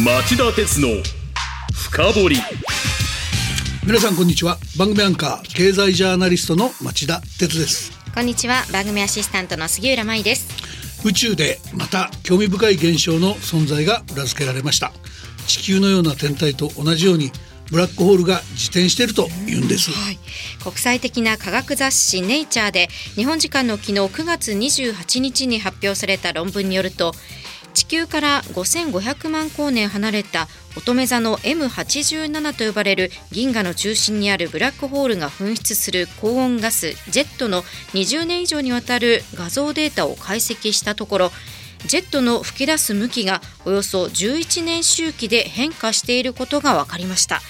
町田鉄の深掘り。皆さんこんにちは。番組アンカー経済ジャーナリストの町田鉄です。こんにちは。番組アシスタントの杉浦舞です。宇宙でまた興味深い現象の存在が裏付けられました。地球のような天体と同じようにブラックホールが自転していると言うんです、はい、国際的な科学雑誌ネイチャーで日本時間の昨日9月28日に発表された論文によると地球から5500万光年離れた乙女座の M87 と呼ばれる銀河の中心にあるブラックホールが噴出する高温ガスジェットの20年以上にわたる画像データを解析したところジェットの噴き出す向きがおよそ11年周期で変化していることが分かりました。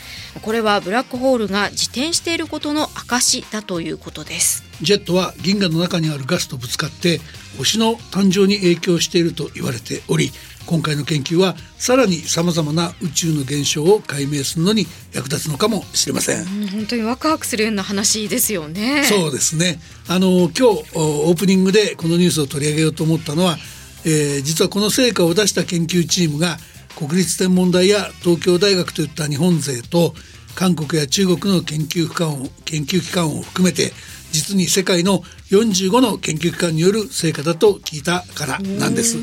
これはブラックホールが自転していることの証だということです。ジェットは銀河の中にあるガスとぶつかって星の誕生に影響していると言われており今回の研究はさらにさまざまな宇宙の現象を解明するのに役立つのかもしれません、ん、本当にワクワクするような話ですよね。そうですね。あの今日オープニングでこのニュースを取り上げようと思ったのは、えー、実はこの成果を出した研究チームが国立天文台や東京大学といった日本勢と韓国や中国の研究機関を研究機関を含めて実に世界の45の研究機関による成果だと聞いたからなんです。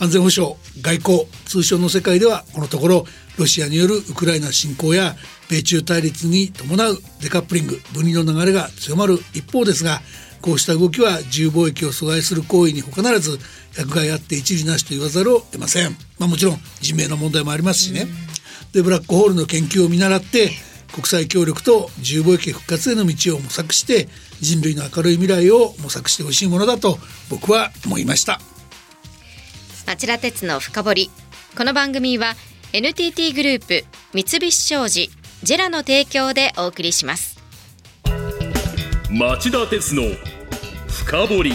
安全保障外交通商の世界ではこのところロシアによるウクライナ侵攻や米中対立に伴うデカップリング分離の流れが強まる一方ですがこうした動きは自由貿易を阻害する行為に他ならず役外あって一理なしと言わざるを得ません、まあ、もちろん人命の問題もありますしね。でブラックホールの研究を見習って国際協力と自由貿易復活への道を模索して人類の明るい未来を模索してほしいものだと僕は思いました。町田鉄の深掘り。この番組は NTT グループ三菱商事ジェラの提供でお送りします。町田鉄の深掘り。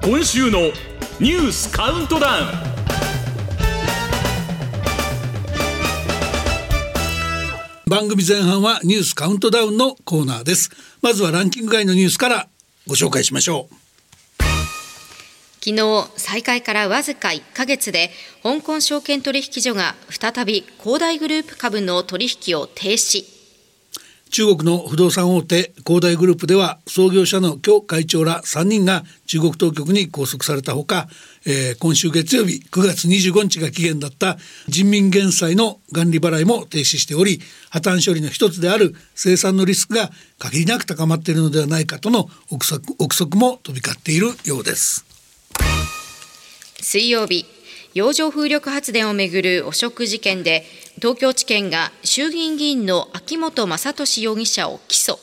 今週のニュースカウントダウン。番組前半はニュースカウントダウンのコーナーです。まずはランキング外のニュースからご紹介しましょう。昨日再開からわずか1ヶ月で香港証券取引所が再び恒大グループ株の取引を停止。中国の不動産大手恒大グループでは創業者の許会長ら3人が中国当局に拘束されたほか、えー、今週月曜日9月25日が期限だった人民元債の元利払いも停止しており破綻処理の一つである生産のリスクが限りなく高まっているのではないかとの憶測憶測も飛び交っているようです。水曜日洋上風力発電をめぐる汚職事件で東京地検が衆議院議員の秋本真利容疑者を起訴。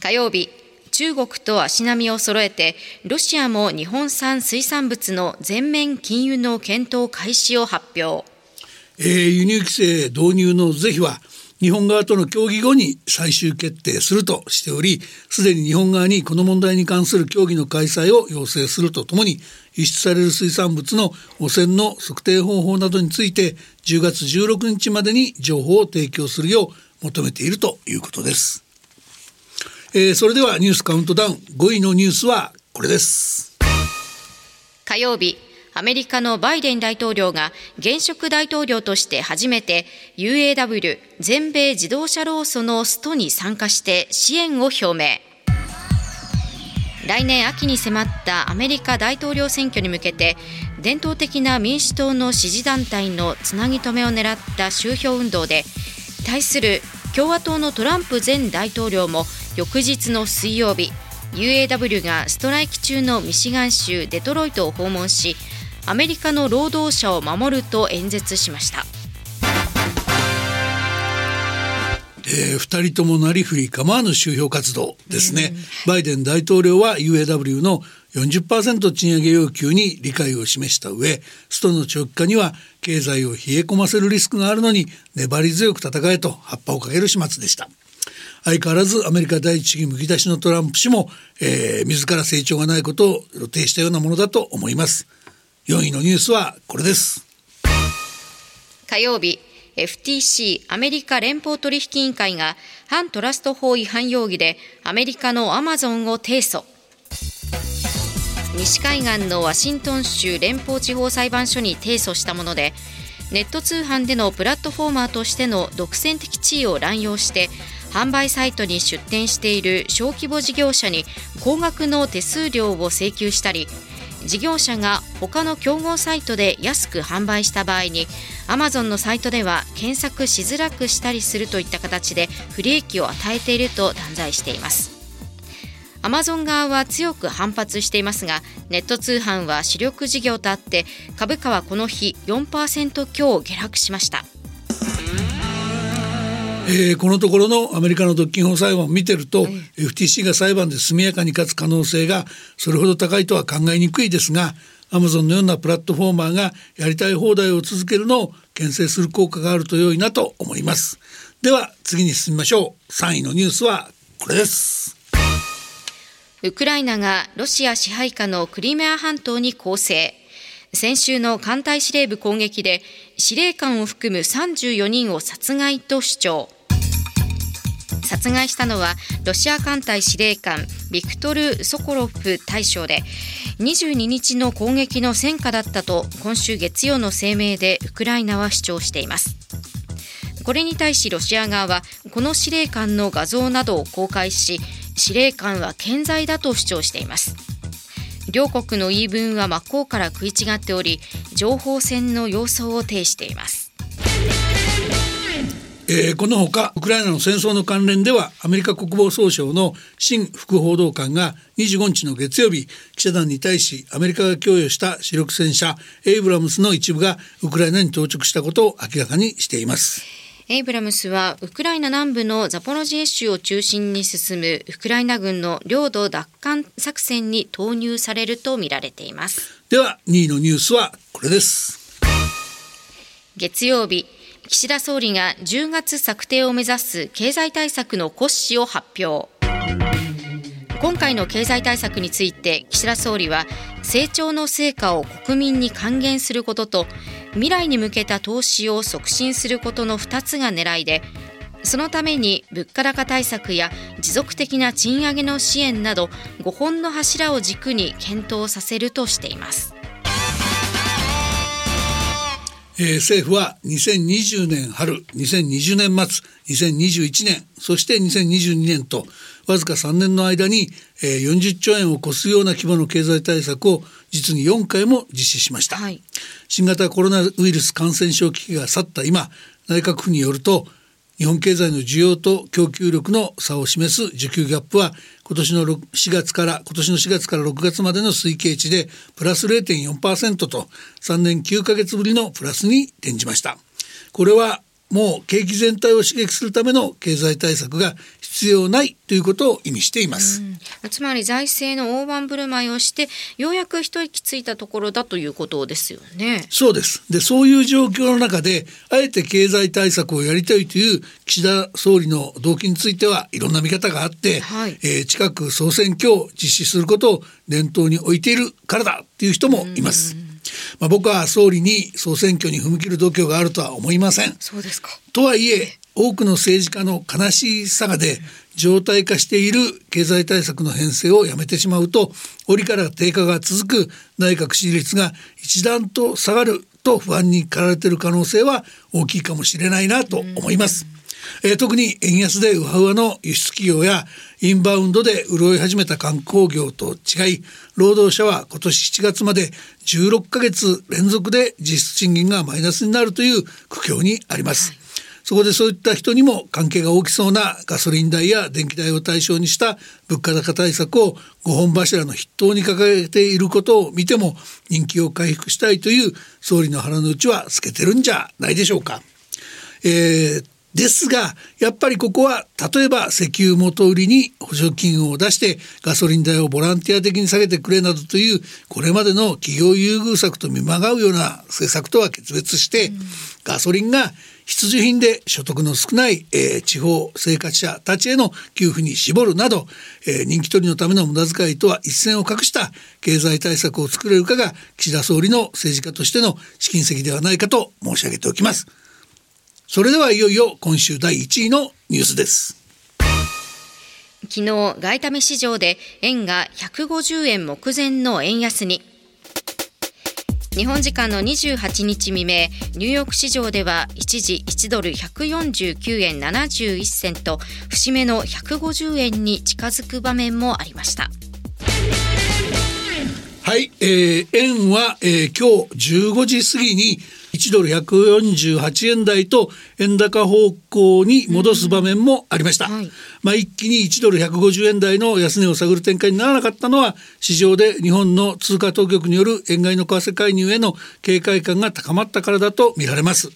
火曜日中国と足並みを揃えてロシアも日本産水産物の全面禁輸の検討開始を発表、えー、輸入規制導入の是非は日本側との協議後に最終決定するとしておりすでに日本側にこの問題に関する協議の開催を要請するとともに輸出される水産物の汚染の測定方法などについて10月16日までに情報を提供するよう求めているということです、えー、それではニュースカウントダウン。5位のニュースはこれです。火曜日。アメリカのバイデン大統領が現職大統領として初めて UAW 全米自動車労組のストに参加して支援を表明。来年秋に迫ったアメリカ大統領選挙に向けて伝統的な民主党の支持団体のつなぎ止めを狙った集票運動で対する共和党のトランプ前大統領も翌日の水曜日 UAW がストライキ中のミシガン州デトロイトを訪問しアメリカの労働者を守ると演説しました。えー、2人ともなりふり構わぬ収票活動ですね、バイデン大統領は UAW の40%賃上げ要求に理解を示した上ストの長期化には経済を冷え込ませるリスクがあるのに粘り強く戦えと葉っぱをかける始末でした。相変わらずアメリカ第一主義むき出しのトランプ氏も、えー、自ら成長がないことを露呈したようなものだと思います4位のニュースはこれです。火曜日 FTC アメリカ連邦取引委員会が反トラスト法違反容疑でアメリカのアマゾンを提訴。西海岸のワシントン州連邦地方裁判所に提訴したものでネット通販でのプラットフォーマーとしての独占的地位を乱用して販売サイトに出店している小規模事業者に高額の手数料を請求したり事業者が他の競合サイトで安く販売した場合にアマゾンのサイトでは検索しづらくしたりするといった形で不利益を与えていると断罪しています。アマゾン側は強く反発していますがネット通販は主力事業とあって株価はこの日4%強下落しました。えー、このところのアメリカの独禁法裁判を見てると、うん、FTC が裁判で速やかに勝つ可能性がそれほど高いとは考えにくいですがアマゾンのようなプラットフォーマーがやりたい放題を続けるのを牽制する効果があると良いなと思います。では次に進みましょう。3位のニュースはこれです。ウクライナがロシア支配下のクリミア半島に攻勢。先週の艦隊司令部攻撃で司令官を含む34人を殺害と主張殺害したのはロシア艦隊司令官ビクトル・ソコロフ大将で22日の攻撃の戦果だったと今週月曜の声明でウクライナは主張しています。これに対しロシア側はこの司令官の画像などを公開し司令官は健在だと主張しています。両国の言い分は真っ向から食い違っており情報戦の様相を呈しています。えー、このほかウクライナの戦争の関連ではアメリカ国防総省の新副報道官が25日の月曜日記者団に対しアメリカが供与した主力戦車エイブラムスの一部がウクライナに到着したことを明らかにしています。エイブラムスはウクライナ南部のザポロジエ州を中心に進むウクライナ軍の領土奪還作戦に投入されるとみられていますでは2位のニュースはこれです月曜日岸田総理が10月策定を目指す経済対策の骨子を発表今回の経済対策について岸田総理は成長の成果を国民に還元することと未来に向けた投資を促進することの2つが狙いでそのために物価高対策や持続的な賃上げの支援など5本の柱を軸に検討させるとしています。えー、政府は2020年春2020年末2021年そして2022年とわずか3年の間に、えー、40兆円を超すような規模の経済対策を実に4回も実施しました、はい、新型コロナウイルス感染症危機が去った今内閣府によると日本経済の需要と供給力の差を示す需給ギャップは今年の4月から今年の4月から6月までの推計値でプラス0.4%と3年9ヶ月ぶりのプラスに転じました。これはもう景気全体を刺激するための経済対策が必要ないということを意味しています。つまり財政の大盤振る舞いをしてようやく一息ついたところだということですよね。そうです。でそういう状況の中であえて経済対策をやりたいという岸田総理の動機についてはいろんな見方があって、はい、えー、近く総選挙を実施することを念頭に置いているからだっていう人もいます。まあ、僕は総理に総選挙に踏み切る度胸があるとは思いません。そうですかとはいえ多くの政治家の悲しさがで常態化している経済対策の編成をやめてしまうと折から低下が続く内閣支持率が一段と下がると不安に駆られている可能性は大きいかもしれないなと思います。えー、特に円安でウハウハの輸出企業やインバウンドで潤い始めた観光業と違い労働者は今年7月まで16ヶ月連続で実質賃金がマイナスになるという苦境にあります。はいそこでそういった人にも関係が大きそうなガソリン代や電気代を対象にした物価高対策を5本柱の筆頭に掲げていることを見ても人気を回復したいという総理の腹の内は透けてるんじゃないでしょうか。えー、ですがやっぱりここは例えば石油元売りに補助金を出してガソリン代をボランティア的に下げてくれなどというこれまでの企業優遇策と見まがうような政策とは決別して、ガソリンが必需品で所得の少ない、えー、地方生活者たちへの給付に絞るなど、えー、人気取りのための無駄遣いとは一線を画した経済対策を作れるかが岸田総理の政治家としての試金石ではないかと申し上げておきます。それではいよいよ今週第1位のニュースです。昨日外為市場で円が150円目前の円安に日本時間の28日未明ニューヨーク市場では一時1ドル149円71銭と節目の150円に近づく場面もありましたはい、えー、円は、えー、今日15時過ぎに1ドル148円台と円高方向に戻す場面もありました、はい、まあ、一気に1ドル150円台の安値を探る展開にならなかったのは市場で日本の通貨当局による円買いの為替介入への警戒感が高まったからだと見られます。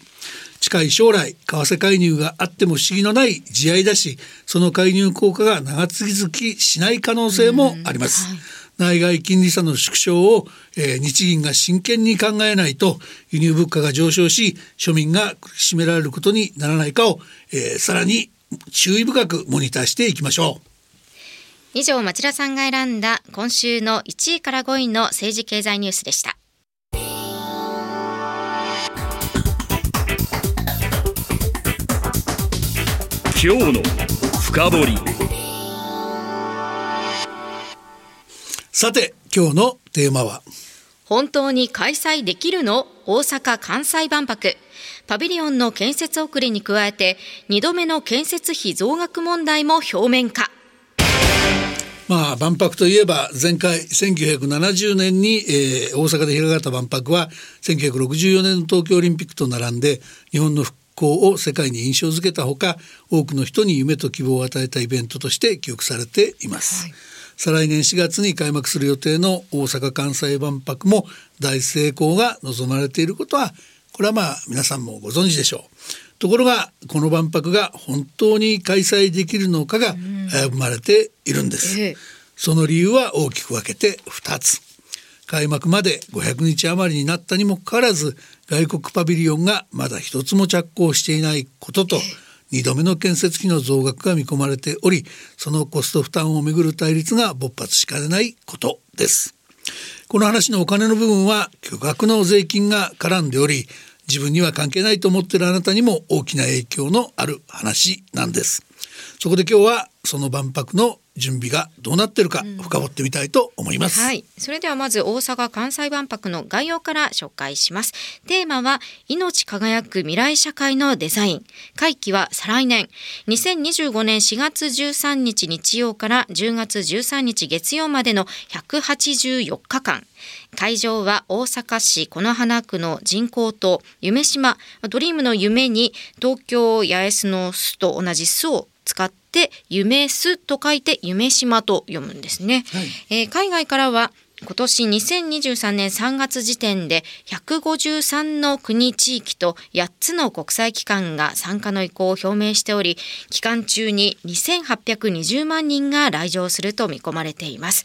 近い将来為替介入があっても不思議のない地合いだしその介入効果が長続きしない可能性もあります、はい内外金利差の縮小を、えー、日銀が真剣に考えないと輸入物価が上昇し庶民が苦しめられることにならないかを、えー、さらに注意深くモニターしていきましょう。以上町田さんが選んだ今週の1位から5位の政治経済ニュースでした。今日の深掘さて今日のテーマは？本当に開催できるの？大阪・関西万博。パビリオンの建設遅れに加えて2度目の建設費増額問題も表面化。まあ、万博といえば前回1970年に、えー、大阪で開かれた万博は1964年の東京オリンピックと並んで日本の復興を世界に印象づけたほか多くの人に夢と希望を与えたイベントとして記憶されています。はい再来年4月に開幕する予定の大阪・関西万博も大成功が望まれていることはこれはまあ皆さんもご存知でしょう。ところがこの万博が本当に開催できるのかが危ぶまれているんです。その理由は大きく分けて2つ。開幕まで500日余りになったにもかかわらず外国パビリオンがまだ一つも着工していないことと、2度目の建設費の増額が見込まれておりそのコスト負担をめぐる対立が勃発しかねないことです。この話のお金の部分は巨額の税金が絡んでおり自分には関係ないと思っているあなたにも大きな影響のある話なんです。そこで今日はその万博の準備がどうなってるか深掘ってみたいと思います、うん、はい、それではまず大阪・関西万博の概要から紹介します。テーマは命輝く未来社会のデザイン。会期は再来年。2025年4月13日日曜から10月13日月曜までの184日間。会場は大阪市此花区の人工島夢島。ドリームの夢に東京八重洲の巣と同じ巣を使って夢すと書いて夢島と読むんですね、はい、えー、海外からは今年2023年3月時点で153の国地域と8つの国際機関が参加の意向を表明しており期間中に2820万人が来場すると見込まれています。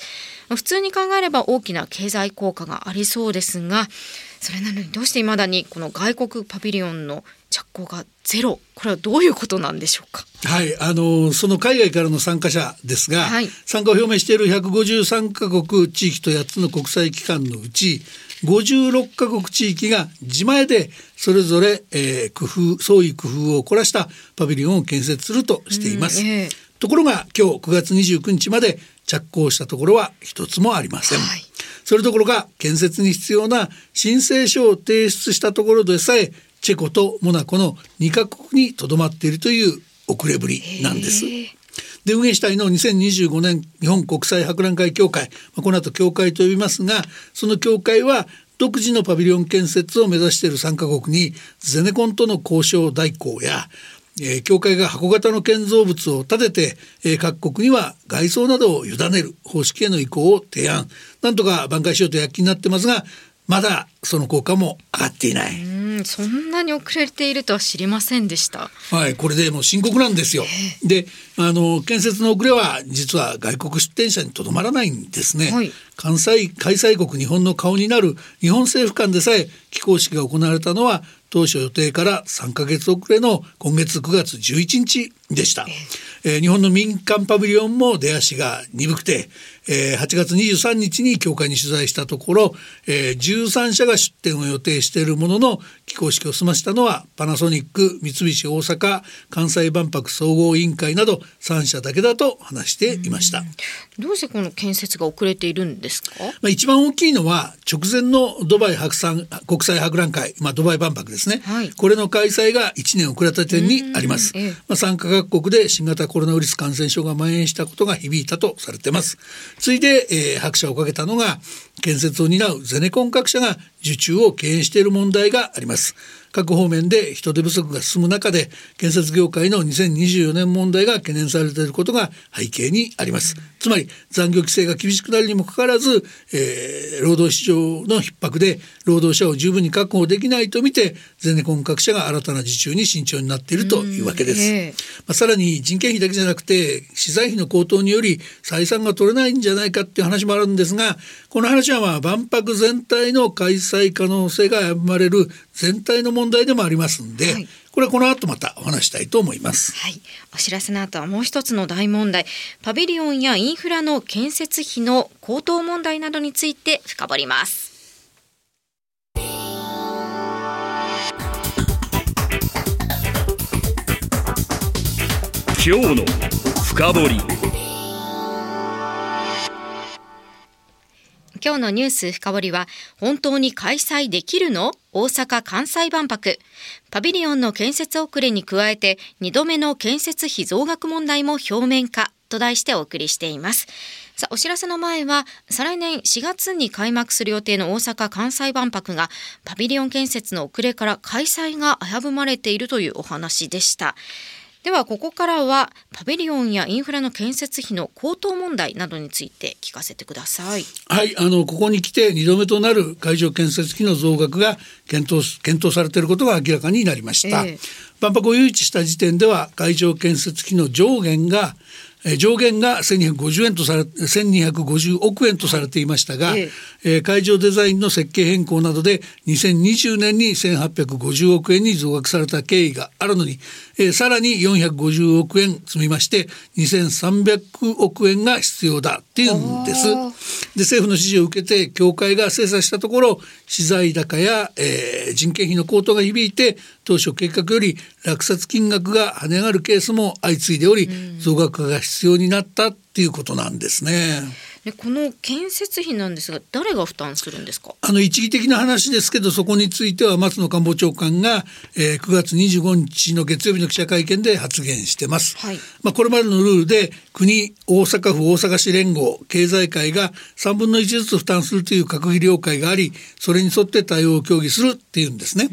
普通に考えれば大きな経済効果がありそうですがそれなのにどうして未だにこの外国パビリオンの着工がゼロ。これはどういうことなんでしょうか？はいあのその海外からの参加者ですが、はい、参加を表明している153カ国地域と8つの国際機関のうち56カ国地域が自前でそれぞれ、えー、工夫創意工夫を凝らしたパビリオンを建設するとしています、えー、ところが今日9月29日まで着工したところは一つもありません、はい、それどころか建設に必要な申請書を提出したところでさえチェコとモナコの2カ国にとどまっているという遅れぶりなんです。で運営主体の2025年日本国際博覧会協会、まあ、この後協会と呼びますがその協会は独自のパビリオン建設を目指している3カ国にゼネコンとの交渉代行やえー、協会が箱型の建造物を建てて、えー、各国には外装などを委ねる方式への移行を提案なんとか挽回しようと躍起になってますがまだその効果も上がっていない。そんなに遅れているとは知りませんでした。はい、これでもう深刻なんですよ。で、あの建設の遅れは実は外国出展者にとどまらないんですね。はい、関西開催国日本の顔になる日本政府間でさえ起工式が行われたのは当初予定から3ヶ月遅れの今月9月11日でした、えー、日本の民間パビリオンも出足が鈍くて、えー、8月23日に協会に取材したところ、えー、13社が出展を予定しているものの起工式を済ましたのはパナソニック三菱大阪関西万博総合委員会など3社だけだと話していました。どうしてこの建設が遅れているんですか、まあ、一番大きいのは直前のドバイ博産国際博覧会、まあ、ドバイ万博ですね、はい、これの開催が1年遅れた点にあります、ええ、まあ、参加各国で新型コロナウイルス感染症が蔓延したことが響いたとされています。次いで、えー、拍車をかけたのが建設を担うゼネコン各社が受注を敬遠している問題があります。各方面で人手不足が進む中で建設業界の2024年問題が懸念されていることが背景にあります。つまり残業規制が厳しくなるにもかかわらず、えー、労働市場の逼迫で労働者を十分に確保できないとみてゼネコン各社が新たな受注に慎重になっているというわけです、まあ、さらに人件費だけじゃなくて資材費の高騰により採算が取れないんじゃないかっていう話もあるんですがこの話はまあ万博全体の開催可能性が生まれる全体の問題でもありますんで、はい、これはこの後またお話したいと思います。はい、お知らせの後はもう一つの大問題、パビリオンやインフラの建設費の高騰問題などについて深掘ります。今日の深掘り。今日のニュース深掘りは本当に開催できるの？大阪・関西万博。パビリオンの建設遅れに加えて2度目の建設費増額問題も表面化。と題してお送りしています。さお知らせの前は再来年4月に開幕する予定の大阪・関西万博がパビリオン建設の遅れから開催が危ぶまれているというお話でした。ではここからはパビリオンやインフラの建設費の高騰問題などについて聞かせてください。はいあのここに来て2度目となる会場建設費の増額が検討検討されていることが明らかになりました。えー、万博を誘致した時点では会場建設費の上限が上限が1250円とされ1250億円とされていましたが、ええ会場デザインの設計変更などで2020年に1850億円に増額された経緯があるのに、えさらに450億円積みまして2300億円が必要だっていうんです。で政府の指示を受けて協会が精査したところ資材高や、えー、人件費の高騰が響いて当初計画より落札金額が跳ね上がるケースも相次いでおり、増額が必要になったっていうことなんですね。でこの建設費なんですが誰が負担するんですか？あの一義的な話ですけどそこについては松野官房長官が、えー、9月25日の月曜日の記者会見で発言してます、はい、まあ、これまでのルールで国大阪府大阪市連合経済界が3分の1ずつ負担するという閣議了解がありそれに沿って対応を協議するっていうんですね。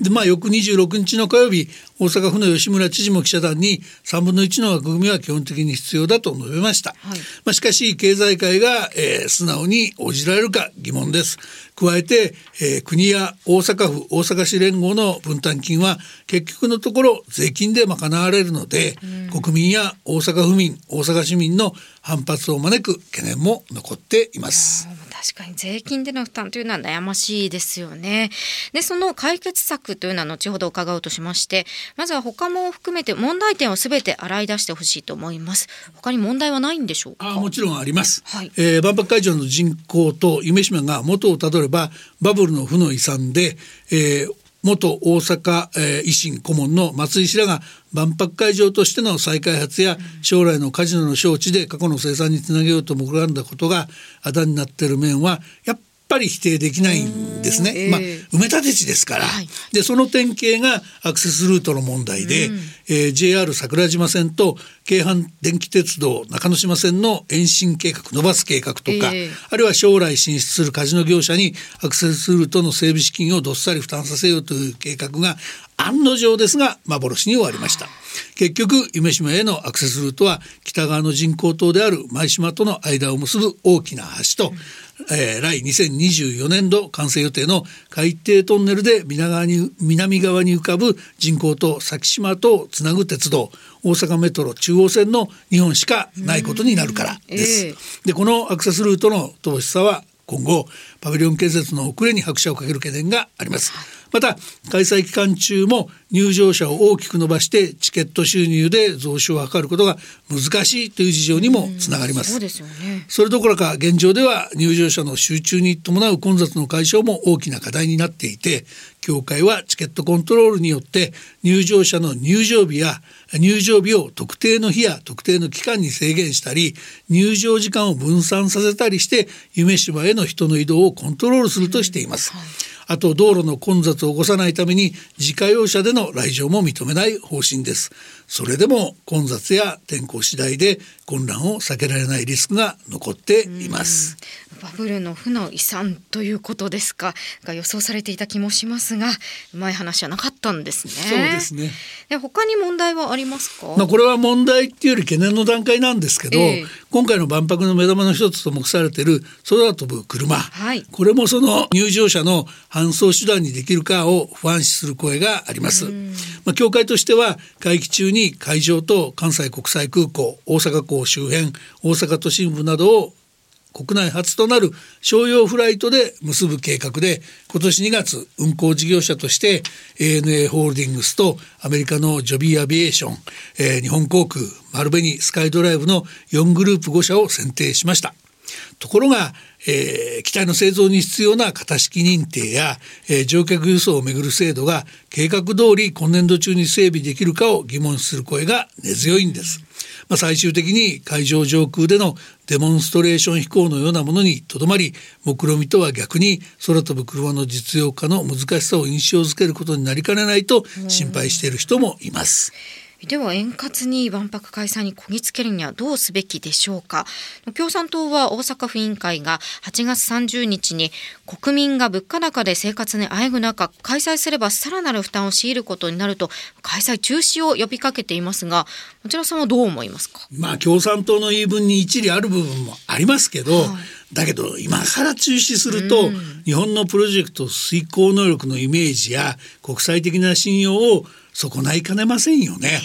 でまあ翌26日の火曜日大阪府の吉村知事も記者団に3分の1の枠組みは基本的に必要だと述べました、はい、まあ、しかし経済界が、えー、素直に応じられるか疑問です。加えて、えー、国や大阪府大阪市連合の分担金は結局のところ税金で賄われるので、国民や大阪府民大阪市民の反発を招く懸念も残っています。確かに税金での負担というのは悩ましいですよね。でその解決策というのは後ほど伺うとしましてまずは他も含めて問題点をすべて洗い出してほしいと思います。他に問題はないんでしょうか？あもちろんあります。はい、えー、万博会場の人口と夢島が元をたどればバブルの負の遺産で、えー、元大阪、えー、維新顧問の松井氏らが万博会場としての再開発や将来のカジノの招致で過去の生産につなげようと目論んだことがあだになっている面はやっぱり否定できないんですね。えー、まあ埋め立て地ですから、はい、でその典型がアクセスルートの問題で、うん、えー、JR 桜島線と京阪電気鉄道中之島線の延伸計画伸ばす計画とか、えー、あるいは将来進出するカジノ業者にアクセスルートの整備資金をどっさり負担させようという計画が案の定ですが幻に終わりました。結局夢島へのアクセスルートは北側の人工島である舞島との間を結ぶ大きな橋と、えー、来2024年度完成予定の海底トンネルで南側に南側に浮かぶ人工島先島とつなぐ鉄道大阪メトロ中央線の2本しかないことになるからです。えー、でこのアクセスルートの乏しさは今後パビリオン建設の遅れに拍車をかける懸念があります。また開催期間中も入場者を大きく伸ばしてチケット収入で増収を図ることが難しいという事情にもつながります。そうですよね。それどころか現状では入場者の集中に伴う混雑の解消も大きな課題になっていて協会はチケットコントロールによって入場者の入場日や入場日を特定の日や特定の期間に制限したり入場時間を分散させたりして夢島への人の移動をコントロールするとしています。はいあと道路の混雑を起こさないために自家用車での来場も認めない方針です。それでも混雑や天候次第で混乱を避けられないリスクが残っています。バブルの負の遺産ということですか？が予想されていた気もしますがうまい話はなかったんですね。そうですね。で他に問題はありますか？まあこれは問題っていうより懸念の段階なんですけど、えー、今回の万博の目玉の一つと目されている空飛ぶ車、はい、これもその入場者の搬送手段にできるかを不安視する声があります。まあ協会としては会期中にに会場と関西国際空港大阪港周辺大阪都心部などを国内初となる商用フライトで結ぶ計画で今年2月運航事業者として ANA ホールディングスとアメリカのジョビーアビエーション、えー、日本航空丸紅スカイドライブの4グループ5社を選定しました。ところが、えー、機体の製造に必要な型式認定や、えー、乗客輸送をめぐる制度が計画通り今年度中に整備できるかを疑問する声が根強いんです。まあ、最終的に海上上空でのデモンストレーション飛行のようなものにとどまり目論見とは逆に空飛ぶ車の実用化の難しさを印象づけることになりかねないと心配している人もいます。では円滑に万博開催にこぎつけるにはどうすべきでしょうか。共産党は大阪府委員会が8月30日に国民が物価高で生活にあえぐ中開催すればさらなる負担を強いることになると開催中止を呼びかけていますがこちらさんはどう思いますか？まあ共産党の言い分に一理ある部分もありますけど、はい。だけど今から中止すると、日本のプロジェクト遂行能力のイメージや国際的な信用を損ないかねませんよね。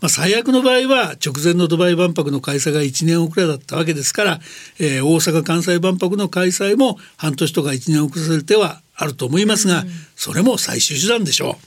まあ、最悪の場合は直前のドバイ万博の開催が1年遅れだったわけですから、えー、大阪・関西万博の開催も半年とか1年遅れる手はあると思いますが、それも最終手段でしょ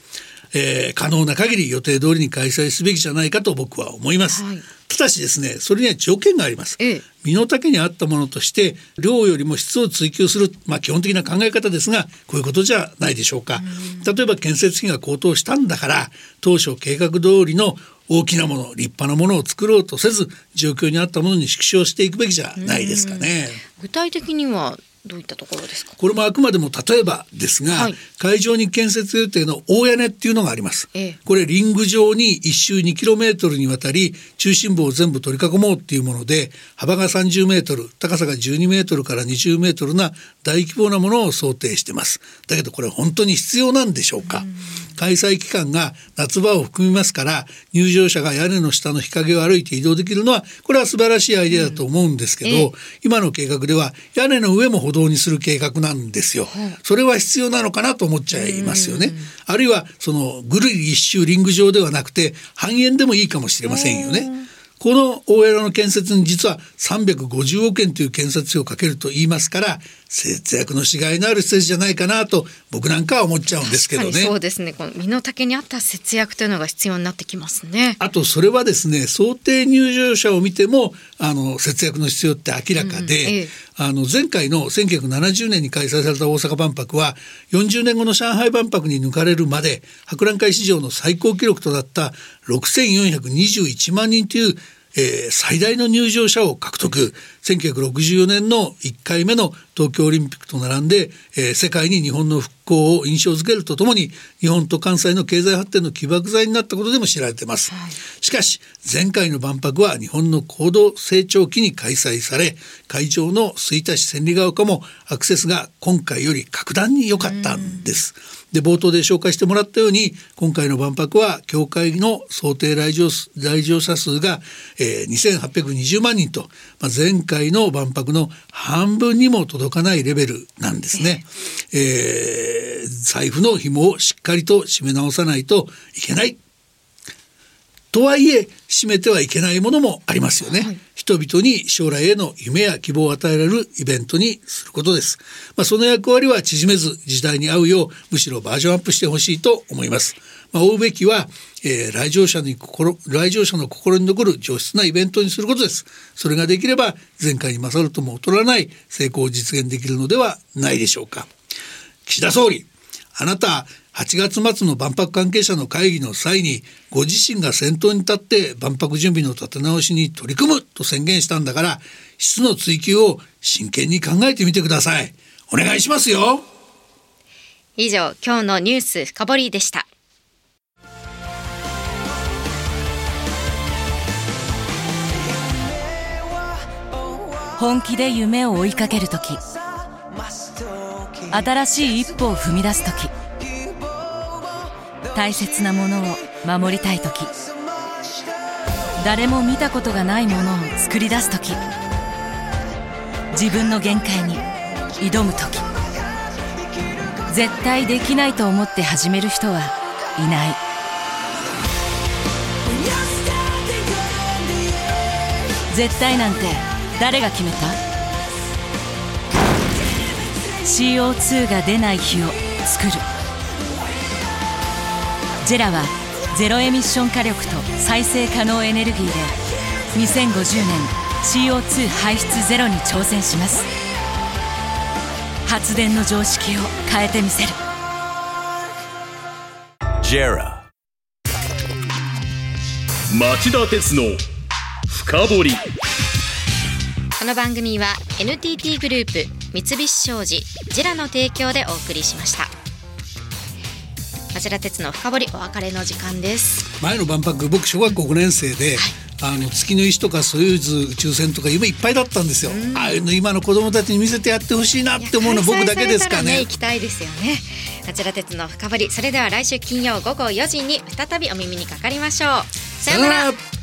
う。えー、可能な限り予定通りに開催すべきじゃないかと僕は思います。はいただしですねそれには条件があります、ええ、身の丈に合ったものとして量よりも質を追求するまあ基本的な考え方ですがこういうことじゃないでしょうか。例えば建設費が高騰したんだから当初計画通りの大きなもの立派なものを作ろうとせず状況に合ったものに縮小していくべきじゃないですかね。具体的にはどういったところですか？これもあくまでも例えばですが、はい、会場に建設予定の大屋根っていうのがあります、ええ、これリング上に一周2キロメートルにわたり中心部を全部取り囲もうっていうもので幅が30メートル高さが12メートルから20メートルな大規模なものを想定してます。だけどこれ本当に必要なんでしょうか、う開催期間が夏場を含みますから入場者が屋根の下の日陰を歩いて移動できるのはこれは素晴らしいアイデアだと思うんですけど、うん、今の計画では屋根の上も歩道にする計画なんですよ。それは必要なのかなと思っちゃいますよね。あるいはそのぐるり一周リング上ではなくて半円でもいいかもしれませんよね。この大江戸の建設に実は350億円という建設費をかけると言いますから節約のしがいのある施設じゃないかなと僕なんかは思っちゃうんですけどね。そうですね。この身の丈に合った節約というのが必要になってきますね。あとそれはですね想定入場者を見てもあの節約の必要って明らかで、うんええ、あの前回の1970年に開催された大阪万博は40年後の上海万博に抜かれるまで博覧会史上の最高記録となった6421万人というえー、最大の入場者を獲得。1964年の1回目の東京オリンピックと並んで、えー、世界に日本の復興を印象づけるとともに日本と関西の経済発展の起爆剤になったことでも知られています、はい、しかし前回の万博は日本の高度成長期に開催され会場の吹田市千里ヶ丘もアクセスが今回より格段に良かったんです。で冒頭で紹介してもらったように今回の万博は協会の想定来場来場者数が、えー、2820万人と、まあ、前回の万博の半分にも届かないレベルなんですね。えー、財布の紐をしっかりと締め直さないといけない。とはいえきしめてはいけないものもありますよね、はい、人々に将来への夢や希望を与えられるイベントにすることです、まあ、その役割は縮めず時代に合うようむしろバージョンアップしてほしいと思います。まあ、追うべきは、えー、来場者に心来場者の心に残る上質なイベントにすることです。それができれば前回に勝るとも劣らない成功を実現できるのではないでしょうか。岸田総理あなた8月末の万博関係者の会議の際にご自身が先頭に立って万博準備の立て直しに取り組むと宣言したんだから質の追求を真剣に考えてみてください。お願いしますよ。以上今日のニュース深掘りでした。本気で夢を追いかける時新しい一歩を踏み出す時。大切なものを守りたい時。誰も見たことがないものを作り出す時。自分の限界に挑む時。絶対できないと思って始める人はいない。絶対なんて誰が決めた？CO2 が出ない日を作る。ジェラはゼロエミッション火力と再生可能エネルギーで2050年 CO2 排出ゼロに挑戦します。発電の常識を変えてみせる。ジェラ町田鉄の深掘り。この番組は NTT グループ三菱商事ジェラの提供でお送りしました。町田鉄の深掘りお別れの時間です。前の万博僕小学校5年生で、はい、あの月の石とかソユーズ宇宙船とか夢いっぱいだったんですよ。ああいうの今の子供たちに見せてやってほしいなって思うの僕だけですかね、ね、行きたいですよね。町田鉄の深掘り。それでは来週金曜午後4時に再びお耳にかかりましょう。さようなら